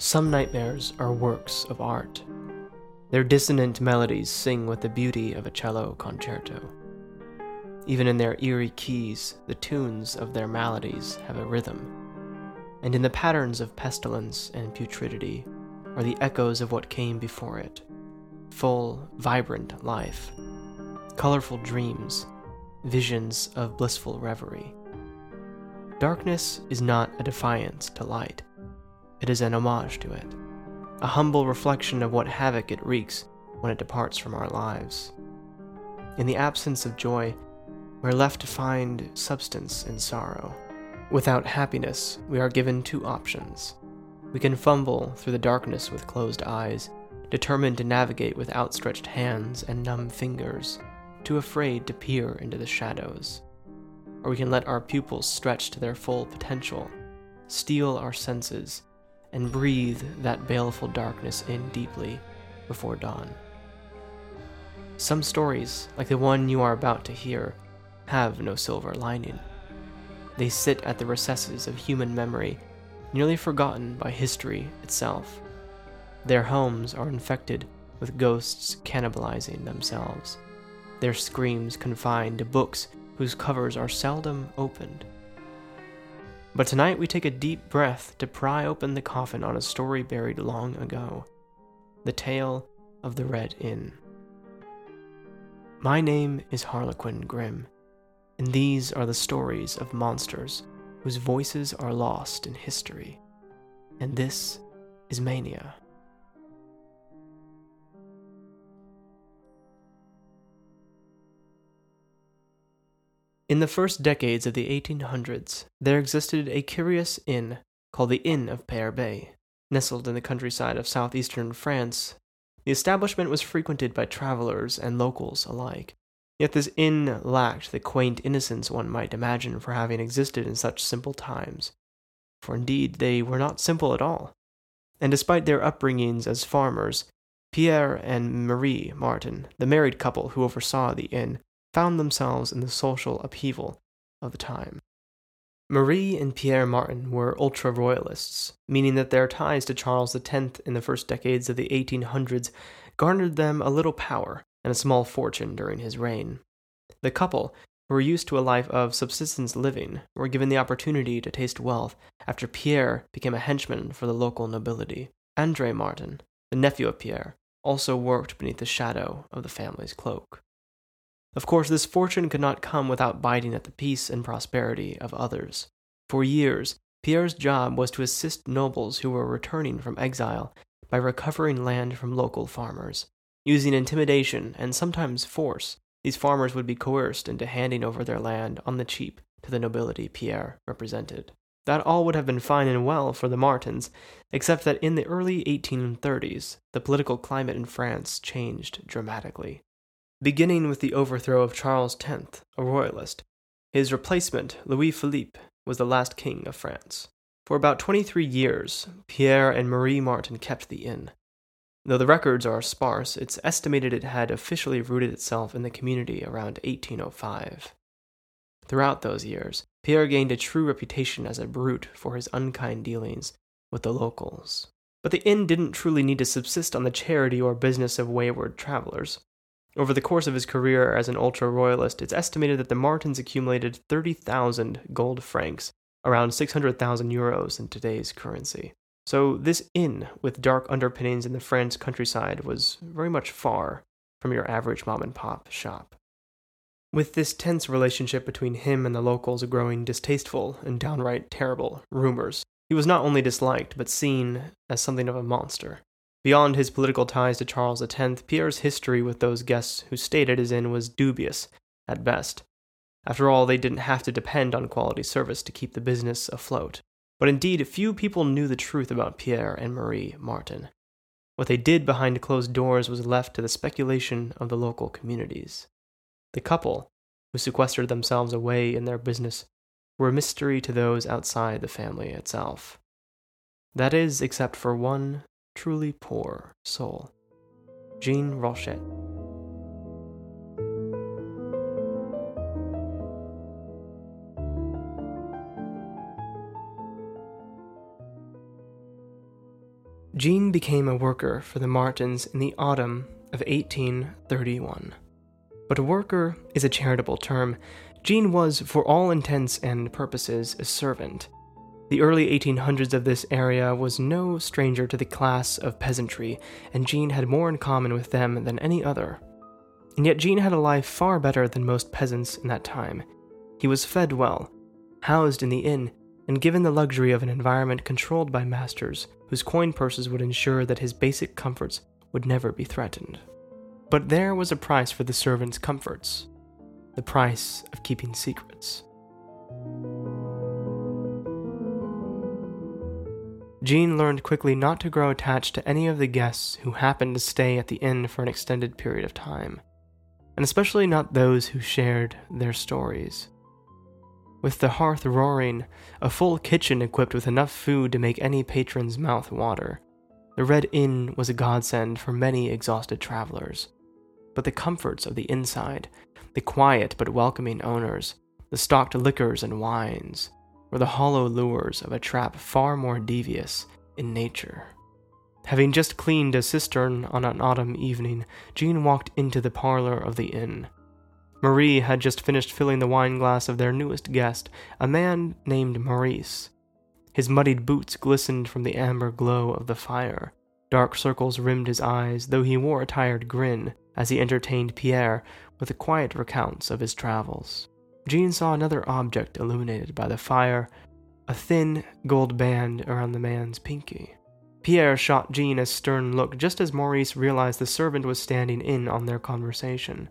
Some nightmares are works of art. Their dissonant melodies sing with the beauty of a cello concerto. Even in their eerie keys, the tunes of their maladies have a rhythm. And in the patterns of pestilence and putridity are the echoes of what came before it full, vibrant life, colorful dreams, visions of blissful reverie. Darkness is not a defiance to light it is an homage to it, a humble reflection of what havoc it wreaks when it departs from our lives. In the absence of joy, we're left to find substance in sorrow. Without happiness, we are given two options. We can fumble through the darkness with closed eyes, determined to navigate with outstretched hands and numb fingers, too afraid to peer into the shadows. Or we can let our pupils stretch to their full potential, steel our senses, and breathe that baleful darkness in deeply before dawn. Some stories, like the one you are about to hear, have no silver lining. They sit at the recesses of human memory, nearly forgotten by history itself. Their homes are infected with ghosts cannibalizing themselves, their screams confined to books whose covers are seldom opened but tonight we take a deep breath to pry open the coffin on a story buried long ago the tale of the Red Inn. My name is Harlequin Grimm, and these are the stories of monsters whose voices are lost in history. And this is Mania. In the first decades of the 1800s, there existed a curious inn called the Inn of Peyrebeille. Nestled in the countryside of southeastern France, the establishment was frequented by travelers and locals alike. Yet this inn lacked the quaint innocence one might imagine for having existed in such simple times. For indeed, they were not simple at all. And despite their upbringings as farmers, Pierre and Marie Martin, the married couple who oversaw the inn, found themselves in the social upheaval of the time. Marie and Pierre Martin were ultra royalists, meaning that their ties to Charles X in the first decades of the 1800s garnered them a little power and a small fortune during his reign. The couple, who were used to a life of subsistence living, were given the opportunity to taste wealth after Pierre became a henchman for the local nobility. Andre Martin, the nephew of Pierre, also worked beneath the shadow of the family's cloak. Of course, this fortune could not come without biting at the peace and prosperity of others. For years, Pierre's job was to assist nobles who were returning from exile by recovering land from local farmers. Using intimidation and sometimes force, these farmers would be coerced into handing over their land on the cheap to the nobility Pierre represented. That all would have been fine and well for the Martins, except that in the early 1830s, the political climate in France changed dramatically. Beginning with the overthrow of Charles X, a royalist, his replacement, Louis Philippe, was the last king of France. For about 23 years, Pierre and Marie Martin kept the inn. Though the records are sparse, it's estimated it had officially rooted itself in the community around 1805. Throughout those years, Pierre gained a true reputation as a brute for his unkind dealings with the locals. But the inn didn't truly need to subsist on the charity or business of wayward travelers. Over the course of his career as an ultra royalist, it's estimated that the Martins accumulated 30,000 gold francs, around 600,000 euros in today's currency. So, this inn with dark underpinnings in the French countryside was very much far from your average mom and pop shop. With this tense relationship between him and the locals growing distasteful and downright terrible rumors, he was not only disliked, but seen as something of a monster. Beyond his political ties to Charles X, Pierre's history with those guests who stayed at his inn was dubious, at best. After all, they didn't have to depend on quality service to keep the business afloat. But indeed, few people knew the truth about Pierre and Marie Martin. What they did behind closed doors was left to the speculation of the local communities. The couple, who sequestered themselves away in their business, were a mystery to those outside the family itself. That is, except for one truly poor soul. Jean Rochette. Jean became a worker for the Martins in the autumn of 1831. But a worker is a charitable term. Jean was, for all intents and purposes, a servant. The early 1800s of this area was no stranger to the class of peasantry, and Jean had more in common with them than any other. And yet Jean had a life far better than most peasants in that time. He was fed well, housed in the inn, and given the luxury of an environment controlled by masters whose coin purses would ensure that his basic comforts would never be threatened. But there was a price for the servant's comforts the price of keeping secrets. Jean learned quickly not to grow attached to any of the guests who happened to stay at the inn for an extended period of time, and especially not those who shared their stories. With the hearth roaring, a full kitchen equipped with enough food to make any patron's mouth water, the Red Inn was a godsend for many exhausted travelers. But the comforts of the inside, the quiet but welcoming owners, the stocked liquors and wines, were the hollow lures of a trap far more devious in nature. Having just cleaned a cistern on an autumn evening, Jean walked into the parlor of the inn. Marie had just finished filling the wine glass of their newest guest, a man named Maurice. His muddied boots glistened from the amber glow of the fire. Dark circles rimmed his eyes, though he wore a tired grin as he entertained Pierre with the quiet recounts of his travels. Jean saw another object illuminated by the fire, a thin gold band around the man's pinky. Pierre shot Jean a stern look just as Maurice realized the servant was standing in on their conversation.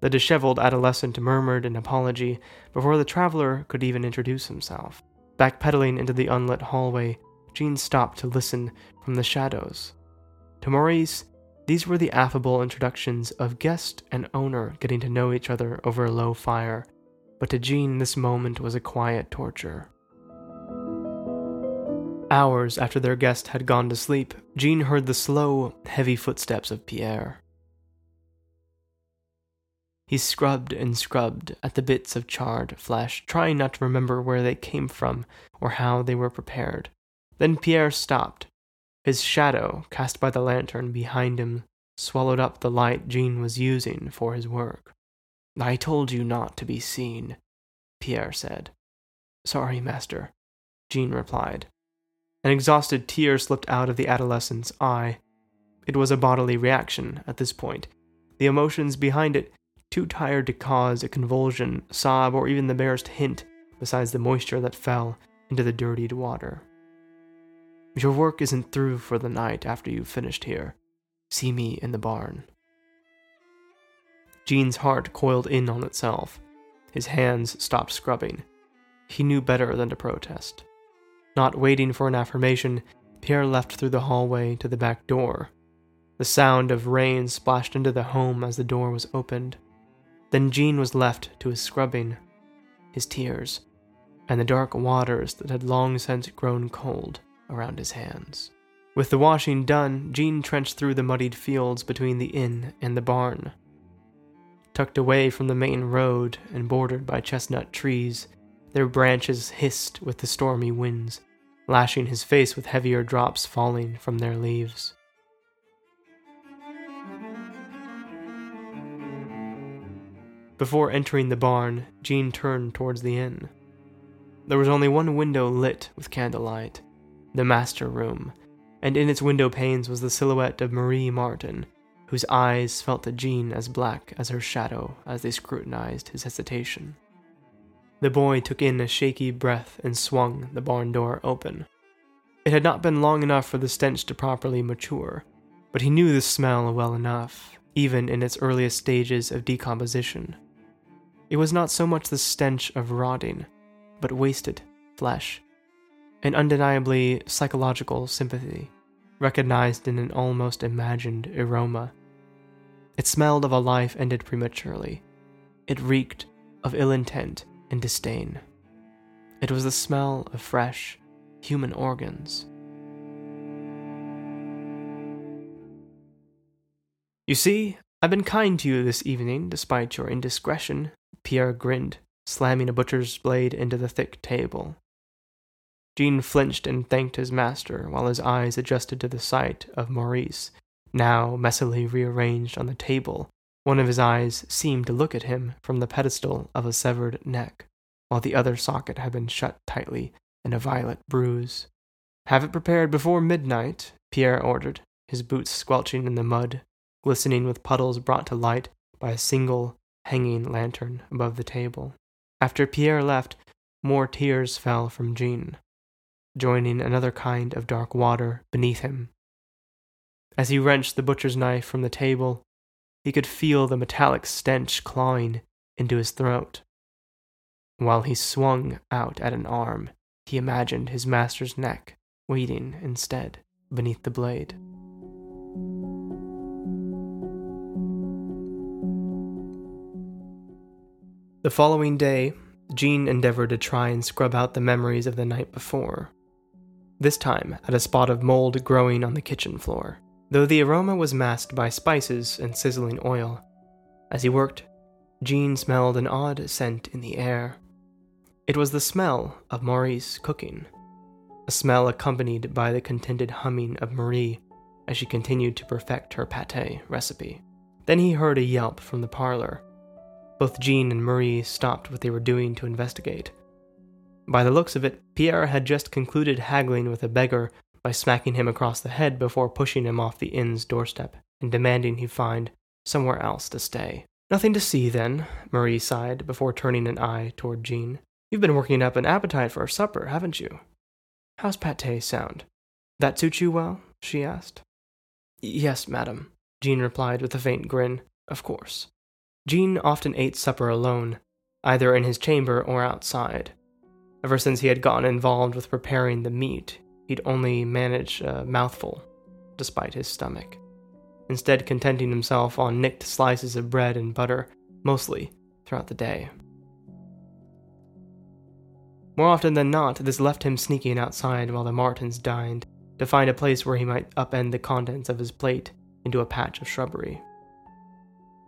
The disheveled adolescent murmured an apology before the traveler could even introduce himself. Backpedaling into the unlit hallway, Jean stopped to listen from the shadows. To Maurice, these were the affable introductions of guest and owner getting to know each other over a low fire, but to Jean, this moment was a quiet torture. Hours after their guest had gone to sleep, Jean heard the slow, heavy footsteps of Pierre. He scrubbed and scrubbed at the bits of charred flesh, trying not to remember where they came from or how they were prepared. Then Pierre stopped. His shadow, cast by the lantern behind him, swallowed up the light Jean was using for his work. I told you not to be seen, Pierre said. Sorry, master, Jean replied. An exhausted tear slipped out of the adolescent's eye. It was a bodily reaction at this point. The emotions behind it too tired to cause a convulsion, sob, or even the barest hint, besides the moisture that fell into the dirtied water. Your work isn't through for the night after you've finished here. See me in the barn. Jean's heart coiled in on itself. His hands stopped scrubbing. He knew better than to protest. Not waiting for an affirmation, Pierre left through the hallway to the back door. The sound of rain splashed into the home as the door was opened. Then Jean was left to his scrubbing, his tears, and the dark waters that had long since grown cold around his hands. With the washing done, Jean trenched through the muddied fields between the inn and the barn. Tucked away from the main road and bordered by chestnut trees, their branches hissed with the stormy winds, lashing his face with heavier drops falling from their leaves. Before entering the barn, Jean turned towards the inn. There was only one window lit with candlelight, the master room, and in its window panes was the silhouette of Marie Martin, whose eyes felt to Jean as black as her shadow as they scrutinized his hesitation. The boy took in a shaky breath and swung the barn door open. It had not been long enough for the stench to properly mature, but he knew the smell well enough, even in its earliest stages of decomposition. It was not so much the stench of rotting, but wasted flesh. An undeniably psychological sympathy, recognized in an almost imagined aroma. It smelled of a life ended prematurely. It reeked of ill intent and disdain. It was the smell of fresh, human organs. You see, I've been kind to you this evening, despite your indiscretion, Pierre grinned, slamming a butcher's blade into the thick table. Jean flinched and thanked his master while his eyes adjusted to the sight of Maurice, now messily rearranged on the table. One of his eyes seemed to look at him from the pedestal of a severed neck, while the other socket had been shut tightly in a violet bruise. Have it prepared before midnight, Pierre ordered, his boots squelching in the mud, glistening with puddles brought to light by a single hanging lantern above the table. After Pierre left, more tears fell from Jean, joining another kind of dark water beneath him. As he wrenched the butcher's knife from the table, he could feel the metallic stench clawing into his throat. While he swung out at an arm, he imagined his master's neck waiting instead beneath the blade. The following day, Jean endeavored to try and scrub out the memories of the night before. This time, at a spot of mold growing on the kitchen floor, though the aroma was masked by spices and sizzling oil. As he worked, Jean smelled an odd scent in the air. It was the smell of Maurice cooking, a smell accompanied by the contented humming of Marie as she continued to perfect her pate recipe. Then he heard a yelp from the parlor both Jean and Marie stopped what they were doing to investigate. By the looks of it, Pierre had just concluded haggling with a beggar by smacking him across the head before pushing him off the inn's doorstep and demanding he find somewhere else to stay. Nothing to see, then, Marie sighed before turning an eye toward Jean. You've been working up an appetite for supper, haven't you? How's pate sound? That suits you well? she asked. Yes, madam, Jean replied with a faint grin. Of course. Jean often ate supper alone, either in his chamber or outside. Ever since he had gotten involved with preparing the meat, he'd only manage a mouthful, despite his stomach, instead contenting himself on nicked slices of bread and butter, mostly throughout the day. More often than not, this left him sneaking outside while the Martins dined, to find a place where he might upend the contents of his plate into a patch of shrubbery.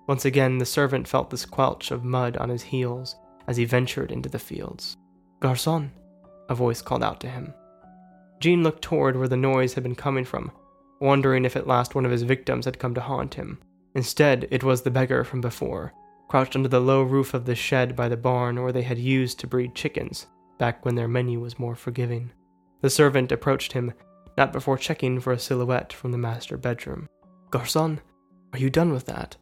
Once again, the servant felt the squelch of mud on his heels as he ventured into the fields. Garçon, a voice called out to him. Jean looked toward where the noise had been coming from, wondering if at last one of his victims had come to haunt him. Instead, it was the beggar from before, crouched under the low roof of the shed by the barn where they had used to breed chickens, back when their menu was more forgiving. The servant approached him, not before checking for a silhouette from the master bedroom. Garçon, are you done with that?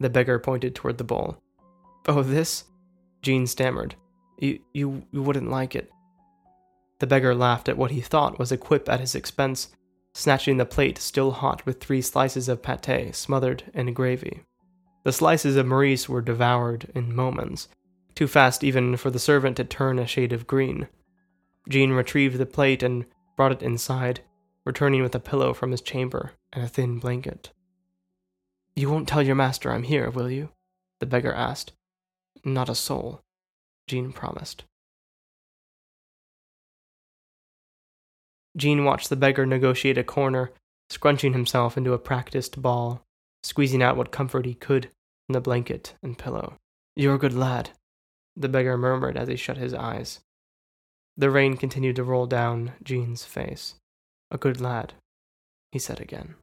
The beggar pointed toward the bowl. Oh, this? Jean stammered. You, you, you wouldn't like it. The beggar laughed at what he thought was a quip at his expense, snatching the plate still hot with three slices of pate smothered in gravy. The slices of Maurice were devoured in moments, too fast even for the servant to turn a shade of green. Jean retrieved the plate and brought it inside, returning with a pillow from his chamber and a thin blanket. You won't tell your master I'm here, will you? The beggar asked. Not a soul, Jean promised. Jean watched the beggar negotiate a corner, scrunching himself into a practiced ball, squeezing out what comfort he could from the blanket and pillow. You're a good lad, the beggar murmured as he shut his eyes. The rain continued to roll down Jean's face. A good lad, he said again.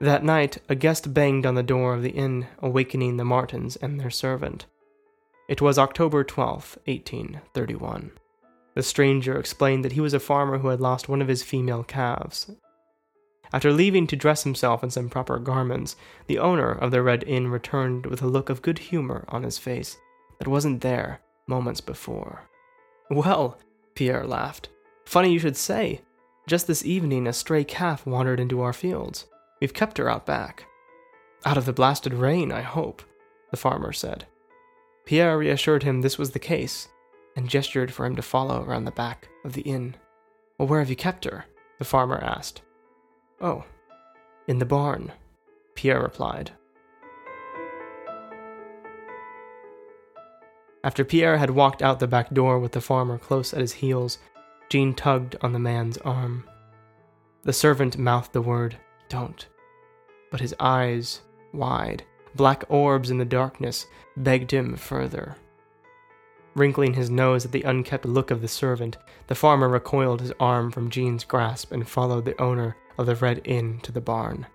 That night, a guest banged on the door of the inn, awakening the Martins and their servant. It was October 12, 1831. The stranger explained that he was a farmer who had lost one of his female calves. After leaving to dress himself in some proper garments, the owner of the Red Inn returned with a look of good humor on his face that wasn't there moments before. Well, Pierre laughed. Funny you should say. Just this evening, a stray calf wandered into our fields. We've kept her out back. Out of the blasted rain, I hope, the farmer said. Pierre reassured him this was the case and gestured for him to follow around the back of the inn. Well, where have you kept her? the farmer asked. Oh, in the barn, Pierre replied. After Pierre had walked out the back door with the farmer close at his heels, Jean tugged on the man's arm. The servant mouthed the word, Don't but his eyes wide. Black orbs in the darkness begged him further. Wrinkling his nose at the unkempt look of the servant, the farmer recoiled his arm from Jean's grasp and followed the owner of the Red Inn to the barn.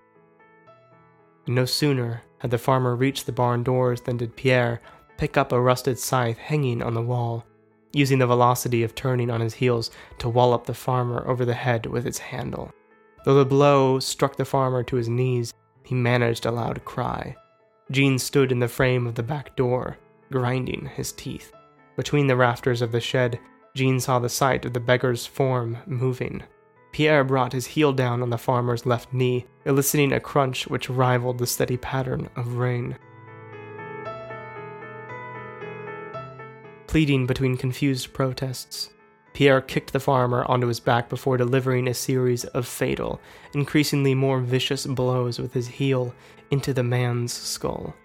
No sooner had the farmer reached the barn doors than did Pierre pick up a rusted scythe hanging on the wall, using the velocity of turning on his heels to wallop the farmer over the head with its handle. Though the blow struck the farmer to his knees, he managed a loud cry. Jean stood in the frame of the back door, grinding his teeth. Between the rafters of the shed, Jean saw the sight of the beggar's form moving. Pierre brought his heel down on the farmer's left knee, eliciting a crunch which rivaled the steady pattern of rain. Pleading between confused protests, Pierre kicked the farmer onto his back before delivering a series of fatal, increasingly more vicious blows with his heel into the man's skull.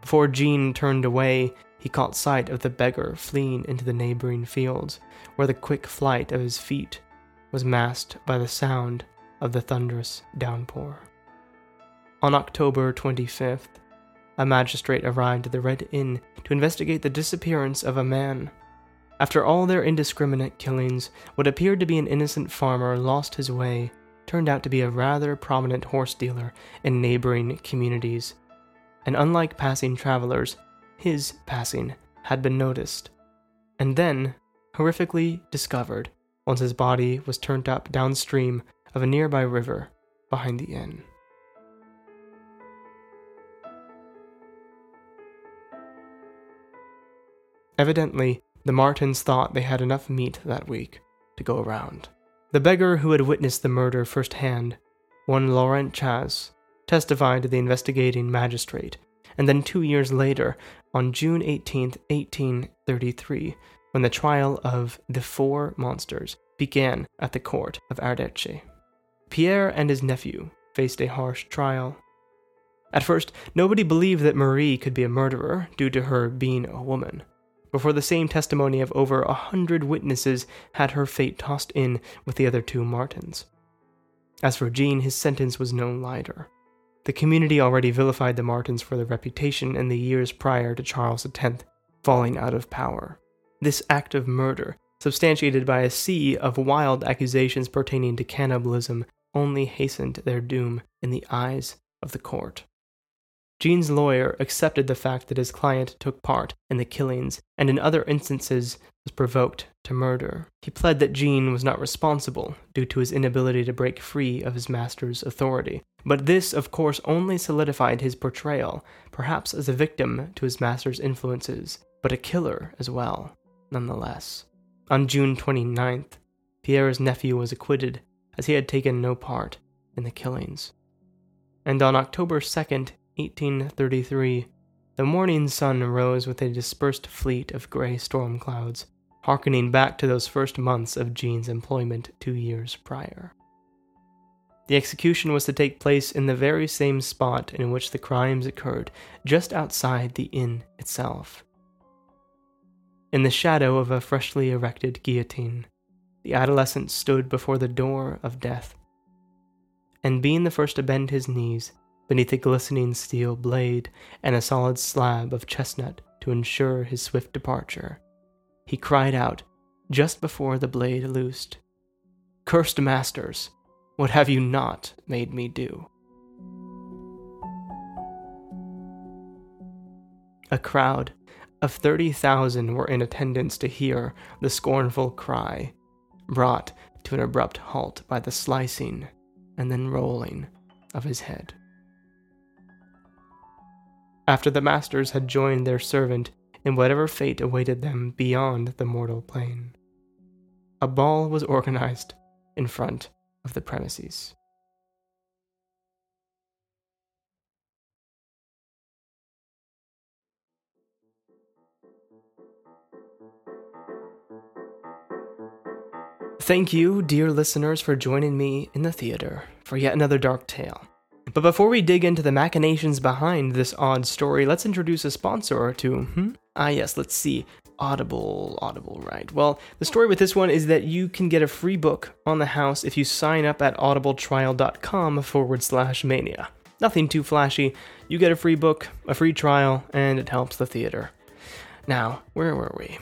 Before Jean turned away, he caught sight of the beggar fleeing into the neighboring fields, where the quick flight of his feet was masked by the sound of the thunderous downpour. On October 25th, a magistrate arrived at the Red Inn to investigate the disappearance of a man. After all their indiscriminate killings, what appeared to be an innocent farmer lost his way turned out to be a rather prominent horse dealer in neighboring communities. And unlike passing travelers, his passing had been noticed, and then horrifically discovered once his body was turned up downstream of a nearby river behind the inn. Evidently, the Martins thought they had enough meat that week to go around. The beggar who had witnessed the murder firsthand, one Laurent Chaz, testified to the investigating magistrate, and then two years later, on June 18, 1833, when the trial of the four monsters began at the court of Ardèche. Pierre and his nephew faced a harsh trial. At first, nobody believed that Marie could be a murderer due to her being a woman, before the same testimony of over a hundred witnesses had her fate tossed in with the other two Martins. As for Jean, his sentence was no lighter. The community already vilified the Martins for their reputation in the years prior to Charles X falling out of power. This act of murder, substantiated by a sea of wild accusations pertaining to cannibalism, only hastened their doom in the eyes of the court. Jean's lawyer accepted the fact that his client took part in the killings and in other instances was provoked to murder. He pled that Jean was not responsible due to his inability to break free of his master's authority. But this, of course, only solidified his portrayal, perhaps as a victim to his master's influences, but a killer as well nonetheless. On June 29th, Pierre's nephew was acquitted, as he had taken no part in the killings. And on October 2nd, 1833, the morning sun rose with a dispersed fleet of gray storm clouds, harkening back to those first months of Jean's employment two years prior. The execution was to take place in the very same spot in which the crimes occurred, just outside the inn itself. In the shadow of a freshly erected guillotine, the adolescent stood before the door of death. And being the first to bend his knees beneath a glistening steel blade and a solid slab of chestnut to ensure his swift departure, he cried out just before the blade loosed Cursed masters, what have you not made me do? A crowd of 30,000 were in attendance to hear the scornful cry, brought to an abrupt halt by the slicing and then rolling of his head. After the masters had joined their servant in whatever fate awaited them beyond the mortal plane, a ball was organized in front of the premises. Thank you, dear listeners, for joining me in the theater for yet another dark tale. But before we dig into the machinations behind this odd story, let's introduce a sponsor or two. Hmm? Ah, yes, let's see. Audible, Audible, right. Well, the story with this one is that you can get a free book on the house if you sign up at audibletrial.com forward slash mania. Nothing too flashy. You get a free book, a free trial, and it helps the theater. Now, where were we?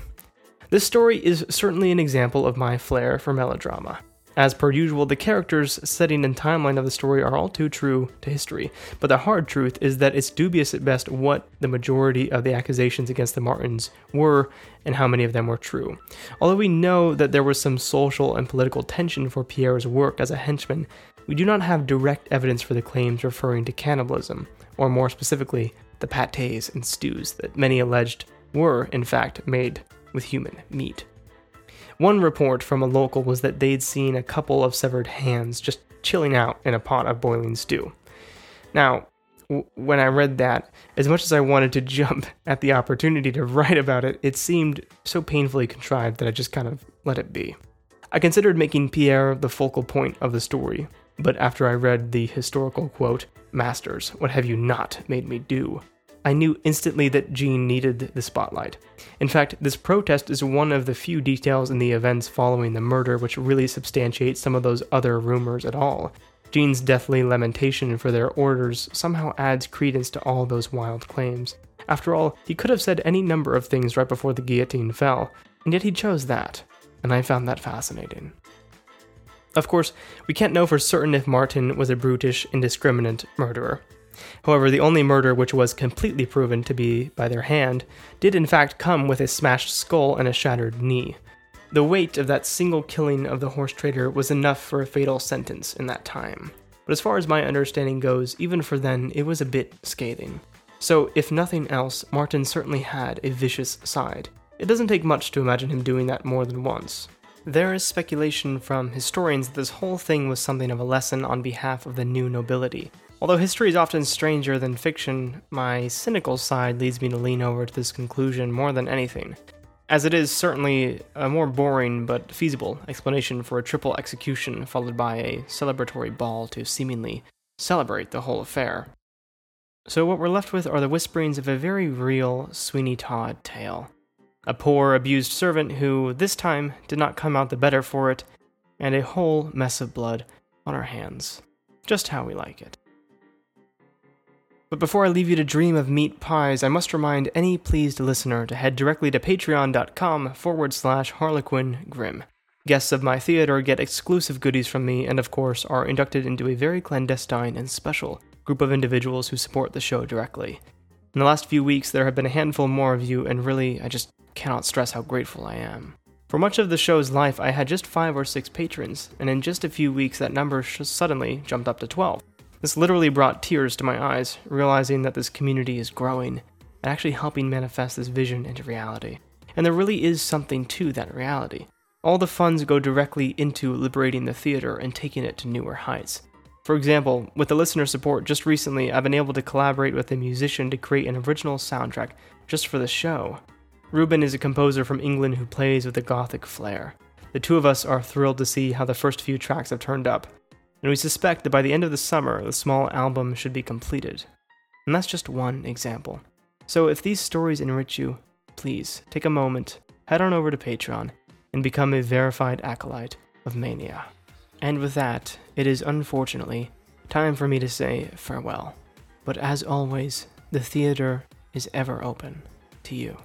This story is certainly an example of my flair for melodrama. As per usual, the characters, setting, and timeline of the story are all too true to history, but the hard truth is that it's dubious at best what the majority of the accusations against the Martins were and how many of them were true. Although we know that there was some social and political tension for Pierre's work as a henchman, we do not have direct evidence for the claims referring to cannibalism, or more specifically, the pâtés and stews that many alleged were, in fact, made with human meat. One report from a local was that they'd seen a couple of severed hands just chilling out in a pot of boiling stew. Now, when I read that, as much as I wanted to jump at the opportunity to write about it, it seemed so painfully contrived that I just kind of let it be. I considered making Pierre the focal point of the story, but after I read the historical quote, Masters, what have you not made me do? I knew instantly that Jean needed the spotlight. In fact, this protest is one of the few details in the events following the murder which really substantiate some of those other rumors at all. Jean's deathly lamentation for their orders somehow adds credence to all those wild claims. After all, he could have said any number of things right before the guillotine fell, and yet he chose that, and I found that fascinating. Of course, we can't know for certain if Martin was a brutish, indiscriminate murderer. However, the only murder which was completely proven to be by their hand did in fact come with a smashed skull and a shattered knee. The weight of that single killing of the horse trader was enough for a fatal sentence in that time. But as far as my understanding goes, even for then, it was a bit scathing. So, if nothing else, Martin certainly had a vicious side. It doesn't take much to imagine him doing that more than once. There is speculation from historians that this whole thing was something of a lesson on behalf of the new nobility, Although history is often stranger than fiction, my cynical side leads me to lean over to this conclusion more than anything, as it is certainly a more boring but feasible explanation for a triple execution followed by a celebratory ball to seemingly celebrate the whole affair. So, what we're left with are the whisperings of a very real Sweeney Todd tale. A poor, abused servant who, this time, did not come out the better for it, and a whole mess of blood on our hands. Just how we like it. But before I leave you to dream of meat pies, I must remind any pleased listener to head directly to patreon.com forward slash harlequin grim. Guests of my theater get exclusive goodies from me and, of course, are inducted into a very clandestine and special group of individuals who support the show directly. In the last few weeks, there have been a handful more of you, and really, I just cannot stress how grateful I am. For much of the show's life, I had just five or six patrons, and in just a few weeks, that number suddenly jumped up to 12. This literally brought tears to my eyes, realizing that this community is growing and actually helping manifest this vision into reality. And there really is something to that reality. All the funds go directly into liberating the theater and taking it to newer heights. For example, with the listener support just recently, I've been able to collaborate with a musician to create an original soundtrack just for the show. Ruben is a composer from England who plays with a gothic flair. The two of us are thrilled to see how the first few tracks have turned up, and we suspect that by the end of the summer, the small album should be completed. And that's just one example. So if these stories enrich you, please take a moment, head on over to Patreon, and become a verified acolyte of Mania. And with that, it is unfortunately time for me to say farewell. But as always, the theater is ever open to you.